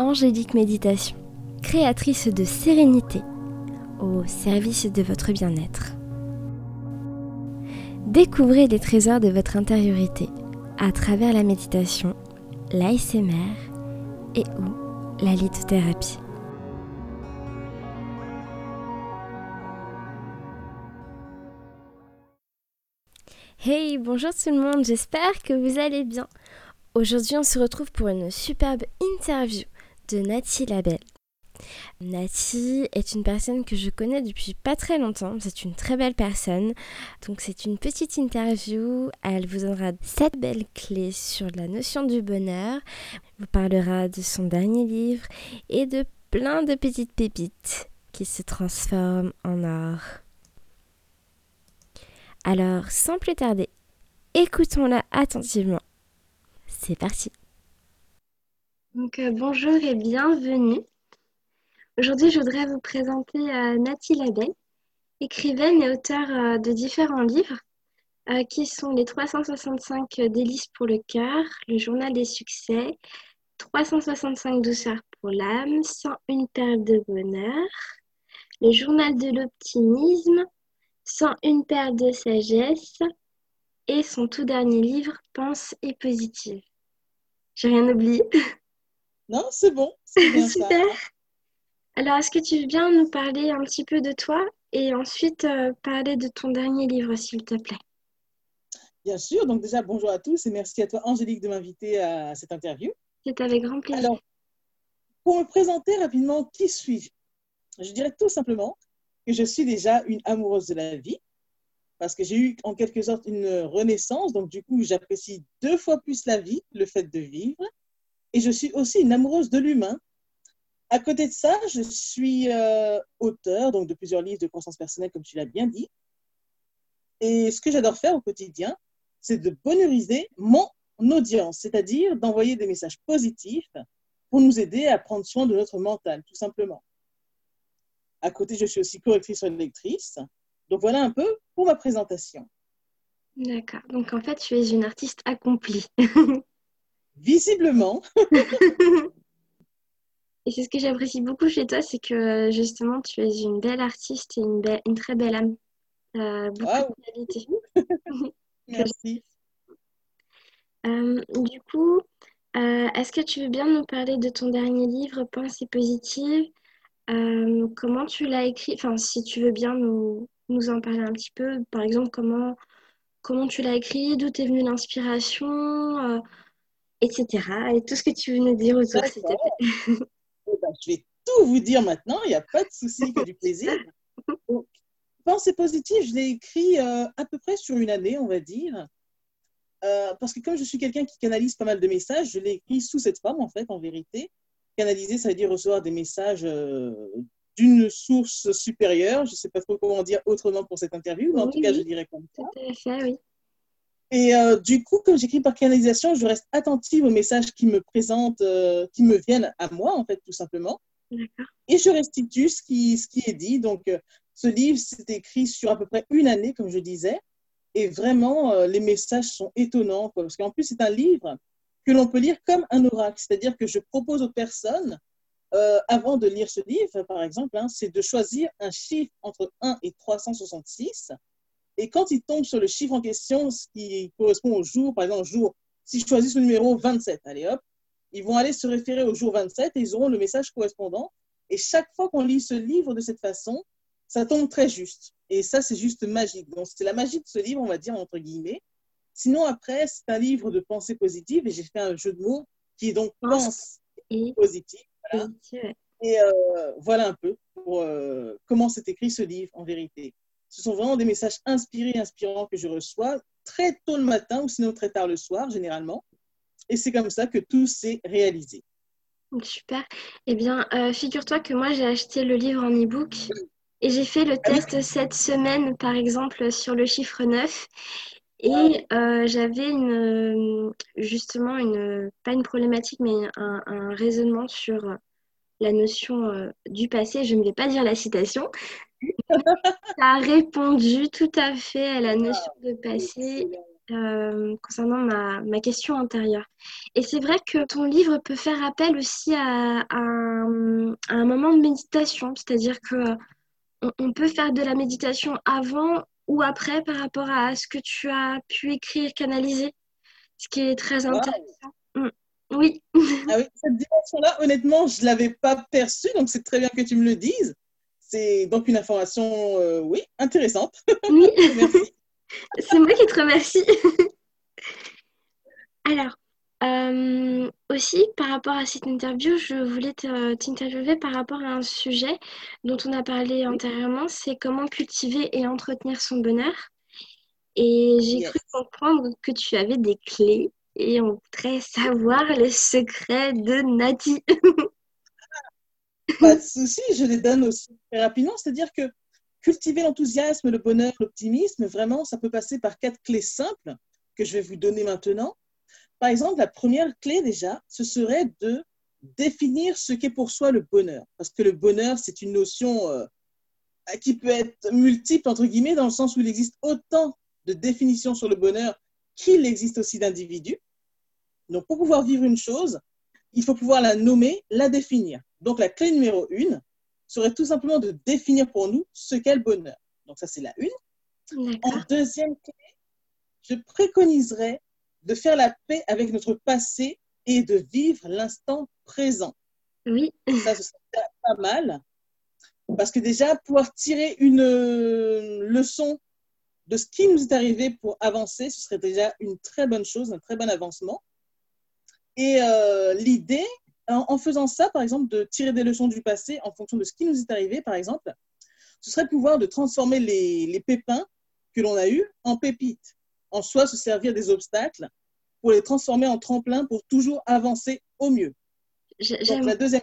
Angélique Méditation, créatrice de sérénité au service de votre bien-être. Découvrez les trésors de votre intériorité à travers la méditation, l'ASMR et ou la lithothérapie. Hey, bonjour tout le monde, j'espère que vous allez bien. Aujourd'hui, on se retrouve pour une superbe interview de Nati Labelle. Nati est une personne que je connais depuis pas très longtemps. C'est une très belle personne. Donc c'est une petite interview. Elle vous donnera sept belles clés sur la notion du bonheur. Elle vous parlera de son dernier livre et de plein de petites pépites qui se transforment en or. Alors sans plus tarder, écoutons-la attentivement. C'est parti. Donc, euh, bonjour et bienvenue. Aujourd'hui, je voudrais vous présenter euh, Nathalie Labelle, écrivaine et auteure euh, de différents livres qui sont les 365 délices pour le cœur, le journal des succès, 365 douceurs pour l'âme, 101 perles de bonheur, le journal de l'optimisme, 101 perles de sagesse et son tout dernier livre, Pense et positive. J'ai rien oublié. Non, c'est bon. Bien Super. Alors, est-ce que tu veux bien nous parler un petit peu de toi et ensuite euh, parler de ton dernier livre, s'il te plaît? Bien sûr. Donc déjà, bonjour à tous et merci à toi, Angélique, de m'inviter à cette interview. C'est avec grand plaisir. Alors, pour me présenter rapidement, qui suis-je? Je dirais tout simplement que je suis déjà une amoureuse de la vie parce que j'ai eu en quelque sorte une renaissance. Donc, du coup, j'apprécie deux fois plus la vie, le fait de vivre. Et je suis aussi une amoureuse de l'humain. À côté de ça, je suis euh, auteur donc de plusieurs livres de croissance personnelle, comme tu l'as bien dit. Et ce que j'adore faire au quotidien, c'est de bonheuriser mon audience, c'est-à-dire d'envoyer des messages positifs pour nous aider à prendre soin de notre mental, tout simplement. À côté, je suis aussi correctrice et lectrice. Donc voilà un peu pour ma présentation. D'accord. Donc en fait, tu es une artiste accomplie. Visiblement. et c'est ce que j'apprécie beaucoup chez toi, c'est que justement, tu es une belle artiste et une, une très belle âme. Euh, beaucoup de qualité. Merci. Euh, du coup, euh, est-ce que tu veux bien nous parler de ton dernier livre, Pensée positive Comment tu l'as écrit? Enfin, si tu veux bien nous, nous en parler un petit peu Par exemple, comment, comment tu l'as écrit? D'où t'es venue l'inspiration? Etc. Et tout ce que tu veux nous dire autour, s'il te plaît. Eh ben, je vais tout vous dire maintenant, il n'y a pas de souci, que du plaisir. Pensée positive, je l'ai écrit euh, à peu près sur une année, on va dire. Euh, parce que comme je suis quelqu'un qui canalise pas mal de messages, je l'ai écrit sous cette forme, en fait, en vérité. Canaliser, ça veut dire recevoir des messages euh, d'une source supérieure. Je ne sais pas trop comment dire autrement pour cette interview, mais en tout cas, je dirais comme ça. Tout à fait, oui. Et euh, du coup, comme j'écris par canalisation, je reste attentive aux messages qui me présentent, euh, qui me viennent à moi, en fait, tout simplement. Et je restitue ce qui, ce qui est dit. Donc, euh, ce livre, c'est écrit sur à peu près une année, comme je disais. Et vraiment, les messages sont étonnants, parce qu'en plus, c'est un livre que l'on peut lire comme un oracle. C'est-à-dire que je propose aux personnes, avant de lire ce livre, par exemple, hein, c'est de choisir un chiffre entre 1 et 366 et quand ils tombent sur le chiffre en question, ce qui correspond au jour, par exemple, jour, si je choisis le numéro 27, allez hop, ils vont aller se référer au jour 27 et ils auront le message correspondant. Et chaque fois qu'on lit ce livre de cette façon, ça tombe très juste. Et ça, c'est juste magique. Donc, c'est la magie de ce livre, on va dire, entre guillemets. Sinon, après, c'est un livre de pensée positive et j'ai fait un jeu de mots qui est donc pense et positive. Et euh, voilà un peu pour euh, comment s'est écrit ce livre en vérité. Ce sont vraiment des messages inspirés, inspirants que je reçois très tôt le matin ou sinon très tard le soir, généralement. Et c'est comme ça que tout s'est réalisé. Super. Eh bien, euh, figure-toi que moi, j'ai acheté le livre en e-book et j'ai fait le ah test cette semaine, par exemple, sur le chiffre 9. Et euh, j'avais une, justement, une, pas une problématique, mais un, un raisonnement sur la notion euh, du passé. Je ne vais pas dire la citation, ça a répondu tout à fait à la notion de passé concernant ma, ma, question antérieure. Et c'est vrai que ton livre peut faire appel aussi à, à, un, moment de méditation, c'est-à-dire que on, peut faire de la méditation avant ou après par rapport à ce que tu as pu écrire, canaliser, ce qui est très intéressant. Mm. Oui. ah oui, cette dimension-là, honnêtement, je ne l'avais pas perçue, donc c'est très bien que tu me le dises. C'est donc une information, euh, oui, intéressante. Oui. Merci. c'est moi qui te remercie. Alors, euh, aussi, par rapport à cette interview, je voulais t'interviewer par rapport à un sujet dont on a parlé antérieurement, c'est comment cultiver et entretenir son bonheur. Et j'ai cru comprendre que tu avais des clés et on voudrait savoir les secrets de Nati. Pas de souci, je les donne aussi très rapidement. C'est-à-dire que cultiver l'enthousiasme, le bonheur, l'optimisme, vraiment, ça peut passer par quatre clés simples que je vais vous donner maintenant. Par exemple, la première clé déjà, ce serait de définir ce qu'est pour soi le bonheur. Parce que le bonheur, c'est une notion euh, qui peut être multiple, entre guillemets, dans le sens où il existe autant de définitions sur le bonheur qu'il existe aussi d'individus. Donc, pour pouvoir vivre une chose, il faut pouvoir la nommer, la définir. Donc, la clé numéro une serait tout simplement de définir pour nous ce qu'est le bonheur. Donc, ça, c'est la une. En deuxième clé, je préconiserais de faire la paix avec notre passé et de vivre l'instant présent. Oui. Ça, ce serait pas mal. Parce que déjà, pouvoir tirer une leçon de ce qui nous est arrivé pour avancer, ce serait déjà une très bonne chose, un très bon avancement. Et euh, l'idée, en, faisant ça, par exemple, de tirer des leçons du passé en fonction de ce qui nous est arrivé, par exemple, ce serait pouvoir de transformer les, les pépins que l'on a eus en pépites. En soi, se servir des obstacles pour les transformer en tremplin pour toujours avancer au mieux. Donc, la deuxième.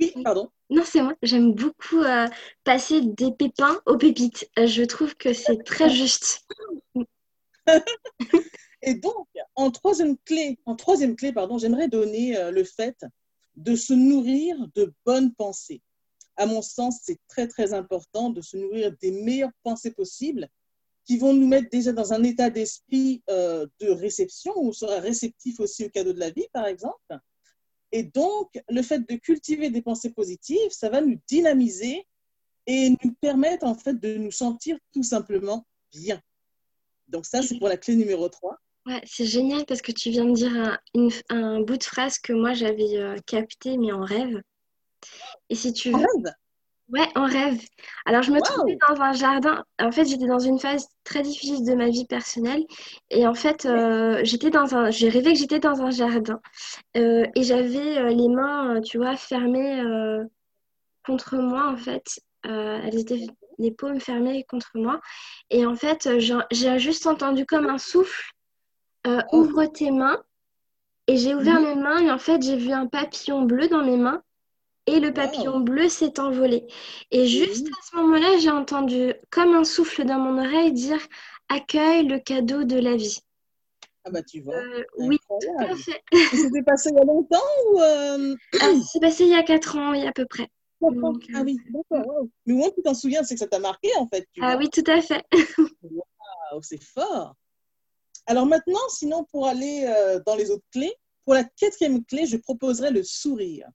Oui, pardon. Non, c'est moi. J'aime beaucoup euh, passer des pépins aux pépites. Euh, je trouve que c'est très juste. Et donc, en troisième clé, en troisième clé, pardon, j'aimerais donner euh, le fait de se nourrir de bonnes pensées. À mon sens, c'est très très important de se nourrir des meilleures pensées possibles qui vont nous mettre déjà dans un état d'esprit de réception, où on sera réceptif aussi au cadeau de la vie, par exemple. Et donc, le fait de cultiver des pensées positives, ça va nous dynamiser et nous permettre en fait de nous sentir tout simplement bien. Donc ça, c'est pour la clé numéro 3. Ouais, c'est génial parce que tu viens de dire un, un bout de phrase que moi j'avais euh, capté mais en rêve. Et si tu veux, Ouais, en rêve. Alors, je me trouvais dans un jardin. En fait, j'étais dans une phase très difficile de ma vie personnelle. Et en fait, euh, j'étais dans un... j'ai rêvé que j'étais dans un jardin. Euh, et j'avais les mains, tu vois, fermées contre moi, en fait. elles étaient les paumes fermées contre moi. Et en fait, j'ai juste entendu comme un souffle. Ouvre tes mains. Et j'ai ouvert mes mains et en fait, j'ai vu un papillon bleu dans mes mains et le papillon bleu s'est envolé. Et juste à ce moment-là, j'ai entendu comme un souffle dans mon oreille dire accueille le cadeau de la vie. Ah bah tu vois. Euh, oui, tout à fait. C'était passé il y a longtemps ou euh... ah, C'est passé il y a 4 ans, à peu près. ah oui, d'accord. Mais moi, tu t'en souviens, c'est que ça t'a marqué en fait. ah oui, tout à fait. Waouh, c'est fort. Alors maintenant, sinon, pour aller euh, dans les autres clés, pour la quatrième clé, je proposerais le sourire.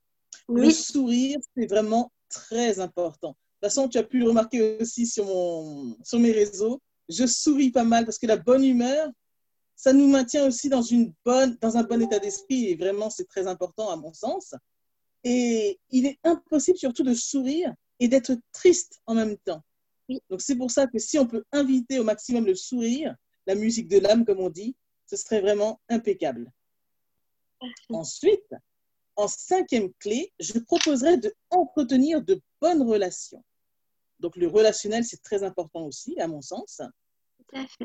Le sourire, c'est vraiment très important. De toute façon, tu as pu le remarquer aussi sur, mon, sur mes réseaux. Je souris pas mal parce que la bonne humeur, ça nous maintient aussi dans, une bonne, dans un bon état d'esprit. Et vraiment, c'est très important à mon sens. Et il est impossible surtout de sourire et d'être triste en même temps. Donc c'est pour ça que si on peut inviter au maximum le sourire, la musique de l'âme, comme on dit, ce serait vraiment impeccable. Ensuite, en cinquième clé, je proposerais de entretenir de bonnes relations. Donc, le relationnel, c'est très important aussi, à mon sens.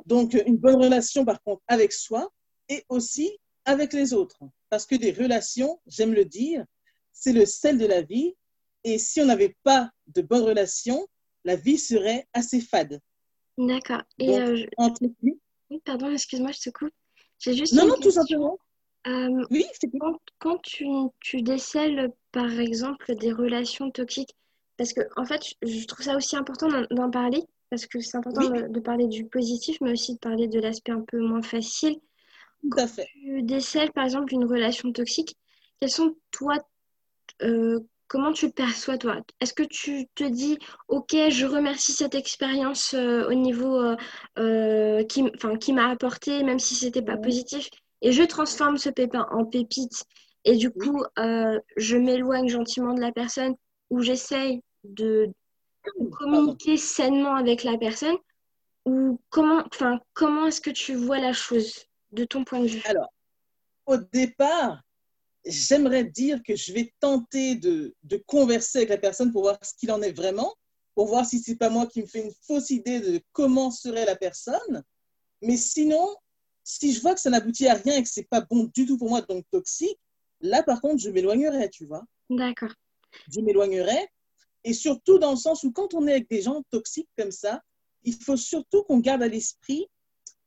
Donc, une bonne relation, par contre, avec soi et aussi avec les autres. Parce que des relations, j'aime le dire, c'est le sel de la vie. Et si on n'avait pas de bonnes relations, la vie serait assez fade. D'accord. Et euh, Oui, pardon, excuse-moi, je te coupe. J'ai juste non, non, tout simplement. Euh, oui, c'est quand, quand tu, tu, décèles, par exemple, des relations toxiques, parce que, en fait, je trouve ça aussi important d'en parler, parce que c'est important de, parler du positif, mais aussi de parler de l'aspect un peu moins facile. Tout à fait. tu décèles, par exemple, une relation toxique, quels sont, toi, euh, comment tu le perçois, toi? Est-ce que tu te dis, OK, je remercie cette expérience euh, au niveau euh, qui, qui m'a apporté, même si c'était pas positif, et je transforme ce pépin en pépite, et du coup, je m'éloigne gentiment de la personne, ou j'essaye de, communiquer sainement avec la personne, ou comment, enfin, comment est-ce que tu vois la chose de ton point de vue? Alors, au départ, j'aimerais dire que je vais tenter de, de, converser avec la personne pour voir ce qu'il en est vraiment, pour voir si c'est pas moi qui me fais une fausse idée de comment serait la personne. Mais sinon, si je vois que ça n'aboutit à rien et que c'est pas bon du tout pour moi, donc toxique, là par contre, je m'éloignerai, tu vois. D'accord. Je m'éloignerai. Et surtout dans le sens où quand on est avec des gens toxiques comme ça, il faut surtout qu'on garde à l'esprit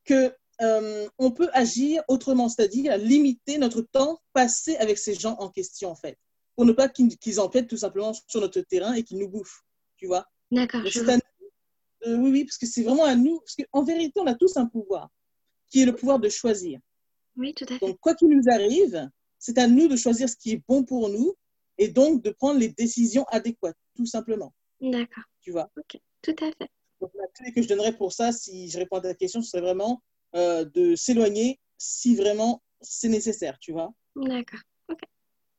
que euh, on peut agir autrement, c'est-à-dire limiter notre temps passé avec ces gens en question, en fait, pour ne pas qu'ils empiètent tout simplement sur notre terrain et qu'ils nous bouffent, tu vois. D'accord. Euh, oui, oui, parce que c'est vraiment à nous, parce qu'en vérité, on a tous un pouvoir, qui est le pouvoir de choisir. Oui, tout à fait. Donc, quoi qu'il nous arrive, c'est à nous de choisir ce qui est bon pour nous et donc de prendre les décisions adéquates, tout simplement. D'accord. Tu vois. Ok, tout à fait. Donc, la clé que je donnerais pour ça, si je réponds à ta question, ce serait vraiment euh, de s'éloigner si vraiment c'est nécessaire, tu vois. D'accord.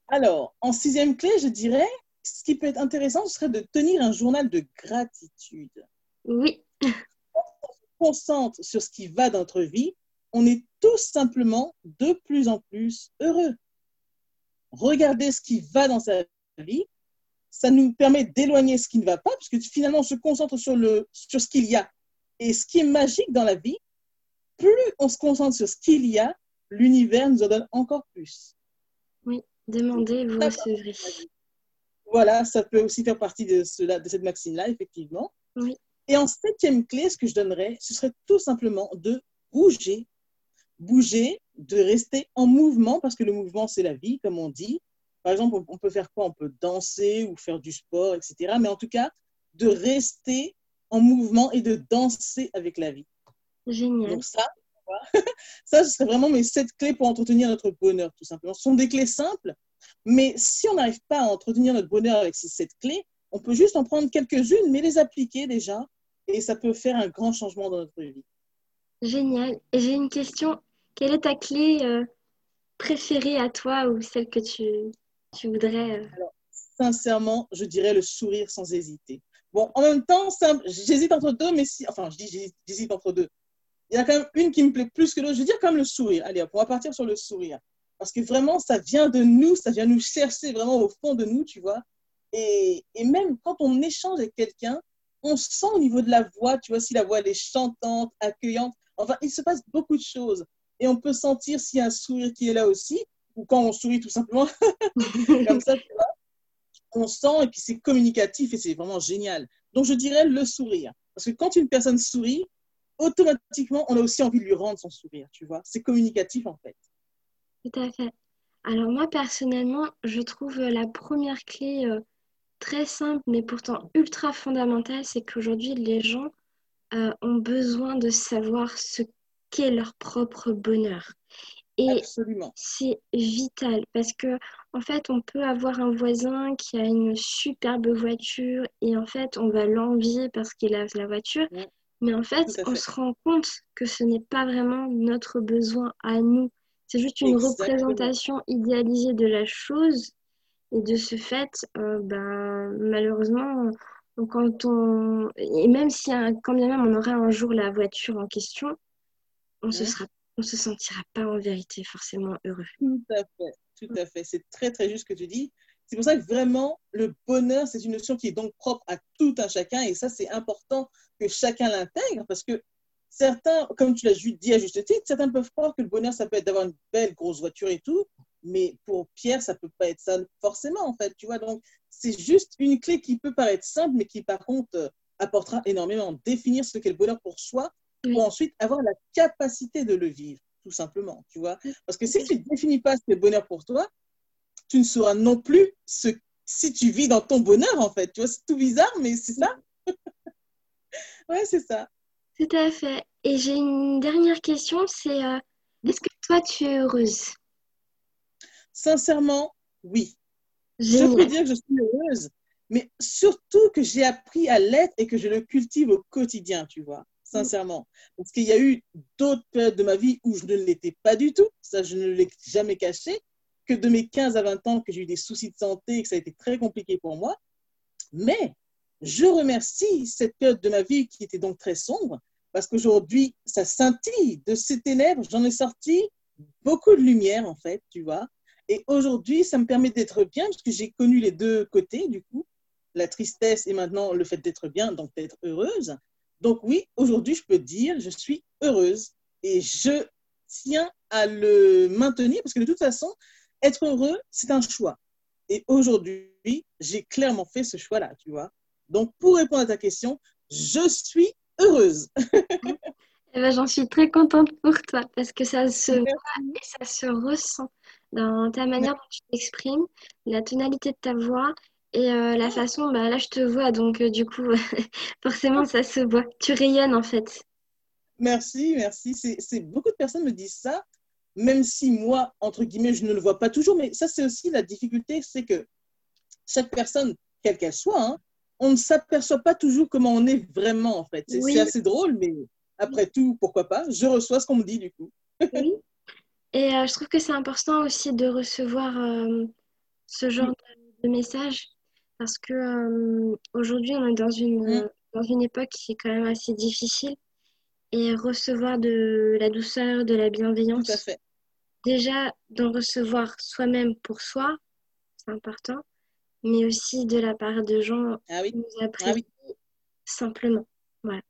Alors, en sixième clé, je dirais, ce qui peut être intéressant, ce serait de tenir un journal de gratitude. Oui. Quand on se concentre sur ce qui va dans notre vie, on est tout simplement de plus en plus heureux. Regarder ce qui va dans sa vie, ça nous permet d'éloigner ce qui ne va pas, puisque finalement, on se concentre sur, le, sur ce qu'il y a. Et ce qui est magique dans la vie, plus on se concentre sur ce qu'il y a, l'univers nous en donne encore plus. Oui, demandez, vous recevrez. Voilà, ça peut aussi faire partie de, cela, de cette maxime-là, effectivement. Oui. Et en septième clé, ce que je donnerais, ce serait tout simplement de bouger. Bouger, de rester en mouvement, parce que le mouvement, c'est la vie, comme on dit. Par exemple, on peut faire quoi? On peut danser ou faire du sport, etc. Mais en tout cas, de rester en mouvement et de danser avec la vie. Génial. Donc ça, ça, ce serait vraiment mes sept clés pour entretenir notre bonheur, tout simplement. Ce sont des clés simples, mais si on n'arrive pas à entretenir notre bonheur avec ces sept clés, on peut juste en prendre quelques-unes, mais les appliquer déjà, et ça peut faire un grand changement dans notre vie. Génial. Et j'ai une question. Quelle est ta clé euh, préférée à toi ou celle que tu, tu voudrais euh? Alors, sincèrement, je dirais le sourire sans hésiter. Bon, en même temps, j'hésite entre deux, mais si, enfin, je dis j'hésite entre deux il y a quand même une qui me plaît plus que l'autre. Je veux dire comme le sourire. Allez, on va partir sur le sourire. Parce que vraiment, ça vient de nous, ça vient nous chercher vraiment au fond de nous, tu vois. Et, et même quand on échange avec quelqu'un, on sent au niveau de la voix, tu vois, si la voix elle est chantante, accueillante. Enfin, il se passe beaucoup de choses. Et on peut sentir s'il y a un sourire qui est là aussi, ou quand on sourit tout simplement, comme ça, tu vois. On sent et puis c'est communicatif et c'est vraiment génial. Donc je dirais le sourire. Parce que quand une personne sourit, automatiquement, on a aussi envie de lui rendre son sourire, tu vois. C'est communicatif, en fait. Tout à fait. Alors moi, personnellement, je trouve la première clé euh, très simple, mais pourtant ultra fondamentale, c'est qu'aujourd'hui, les gens euh, ont besoin de savoir ce qu'est leur propre bonheur. Et c'est vital parce que en fait, on peut avoir un voisin qui a une superbe voiture et en fait, on va l'envier parce qu'il a la voiture. Mais en fait, on se rend compte que ce n'est pas vraiment notre besoin à nous. C'est juste une représentation idéalisée de la chose. Et de ce fait, euh, ben, malheureusement, quand on... Et même si, quand bien même on aurait un jour la voiture en question, on se sera on se sentira pas en vérité forcément heureux. Tout à fait, tout à fait. C'est très très juste ce que tu dis. C'est pour ça que vraiment, le bonheur, c'est une notion qui est donc propre à tout un chacun. Et ça, c'est important que chacun l'intègre parce que certains, comme tu l'as dit à juste titre, certains peuvent croire que le bonheur, ça peut être d'avoir une belle grosse voiture et tout. Mais pour Pierre, ça peut pas être ça forcément, en fait. Tu vois, donc c'est juste une clé qui peut paraître simple, mais qui, par contre, euh, apportera énormément. Définir ce qu'est le bonheur pour soi, pour ensuite avoir la capacité de le vivre, tout simplement. Tu vois, parce que si tu ne définis pas ce qu'est le bonheur pour toi, tu ne sauras non plus ce, si tu vis dans ton bonheur, en fait. Tu vois, c'est tout bizarre, mais c'est ça. ouais, c'est ça. Tout à fait. Et j'ai une dernière question, c'est euh, est-ce que toi, tu es heureuse? Sincèrement, oui. Je peux dire que je suis heureuse, mais surtout que j'ai appris à l'être et que je le cultive au quotidien, tu vois, sincèrement. Parce qu'il y a eu d'autres périodes de ma vie où je ne l'étais pas du tout, ça je ne l'ai jamais caché, que de mes 15 à 20 ans que j'ai eu des soucis de santé que ça a été très compliqué pour moi. Mais je remercie cette période de ma vie qui était donc très sombre, parce qu'aujourd'hui, ça scintille de ces ténèbres, j'en ai sorti beaucoup de lumière, en fait, tu vois. Et aujourd'hui, ça me permet d'être bien, parce que j'ai connu les deux côtés, du coup, la tristesse et maintenant le fait d'être bien, donc d'être heureuse. Donc oui, aujourd'hui, je peux dire, je suis heureuse et je tiens à le maintenir, parce que de toute façon, être heureux, c'est un choix. Et aujourd'hui, j'ai clairement fait ce choix-là, tu vois. Donc, pour répondre à ta question, je suis heureuse. Eh ben, J'en suis très contente pour toi parce que ça se voit et ça se ressent dans ta manière dont tu t'exprimes, la tonalité de ta voix et euh, la façon, bah, là je te vois, donc euh, du coup, forcément ça se voit. Tu rayonnes en fait. Merci, merci. C'est Beaucoup de personnes me disent ça, même si moi, entre guillemets, je ne le vois pas toujours, mais ça c'est aussi la difficulté, c'est que chaque personne, quelle qu'elle soit, hein, on ne s'aperçoit pas toujours comment on est vraiment, en fait. C'est assez drôle, mais après tout, pourquoi pas? Je reçois ce qu'on me dit, du coup. oui. Et euh, je trouve que c'est important aussi de recevoir euh, ce genre de, messages parce que euh, aujourd'hui, on est dans une, mm. dans une époque qui est quand même assez difficile et recevoir de la douceur, de la bienveillance. Déjà, d'en recevoir soi-même pour soi, c'est important mais aussi de la part de gens ah qui nous ah apprécient simplement. Voilà.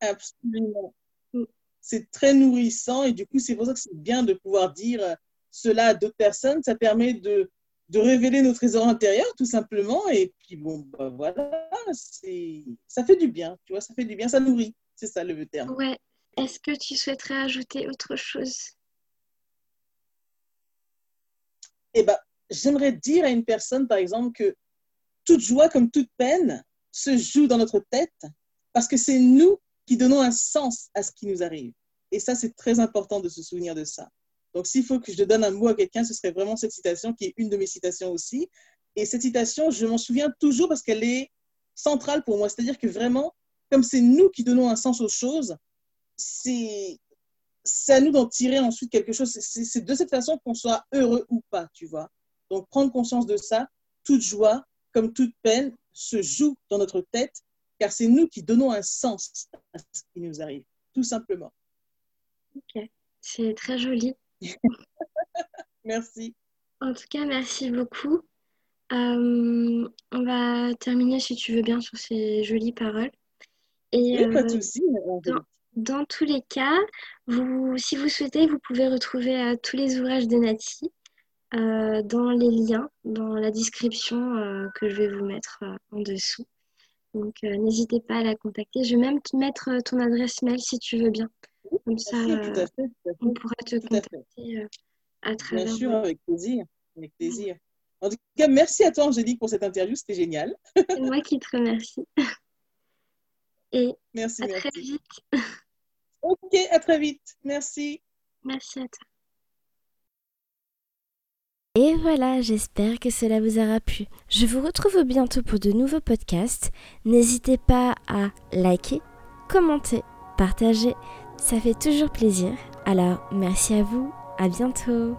Absolument. Mm. C'est très nourrissant et du coup, c'est pour ça que c'est bien de pouvoir dire cela à d'autres personnes. Ça permet de, de révéler nos trésors intérieurs, tout simplement. Et puis, bon, bah, voilà, ça fait du bien, tu vois, ça fait du bien, ça nourrit. C'est ça le terme. Ouais. Est-ce que tu souhaiterais ajouter autre chose? Eh bien, j'aimerais dire à une personne, par exemple, que toute joie comme toute peine se joue dans notre tête parce que c'est nous qui donnons un sens à ce qui nous arrive. Et ça, c'est très important de se souvenir de ça. Donc, s'il faut que je donne un mot à quelqu'un, ce serait vraiment cette citation qui est une de mes citations aussi. Et cette citation, je m'en souviens toujours parce qu'elle est centrale pour moi. C'est-à-dire que vraiment, comme c'est nous qui donnons un sens aux choses, c'est à nous d'en tirer ensuite quelque chose. C'est de cette façon qu'on soit heureux ou pas, tu vois. Donc, prendre conscience de ça, toute joie, comme toute peine, se joue dans notre tête, car c'est nous qui donnons un sens à ce qui nous arrive, tout simplement. Ok, c'est très joli. merci. En tout cas, merci beaucoup. Euh, on va terminer, si tu veux bien, sur ces jolies paroles. Et, pas de euh, souci. Dans, tous les cas, vous, si vous souhaitez, vous pouvez retrouver euh, tous les ouvrages de Nati euh, dans les liens, dans la description euh, que je vais vous mettre en dessous. Donc, n'hésitez pas à la contacter. Je vais même te mettre ton adresse mail si tu veux bien. Comme ça, on pourra te contacter à, travers. Bien sûr, avec plaisir. Avec plaisir. En tout cas, merci à toi, Angélique, pour cette interview. C'était génial. C'est moi qui te remercie. Et merci, à très vite. Ok, à très vite. Merci. Merci à toi. Et voilà, j'espère que cela vous aura plu. Je vous retrouve bientôt pour de nouveaux podcasts. N'hésitez pas à liker, commenter, partager, ça fait toujours plaisir. Alors, merci à vous, à bientôt.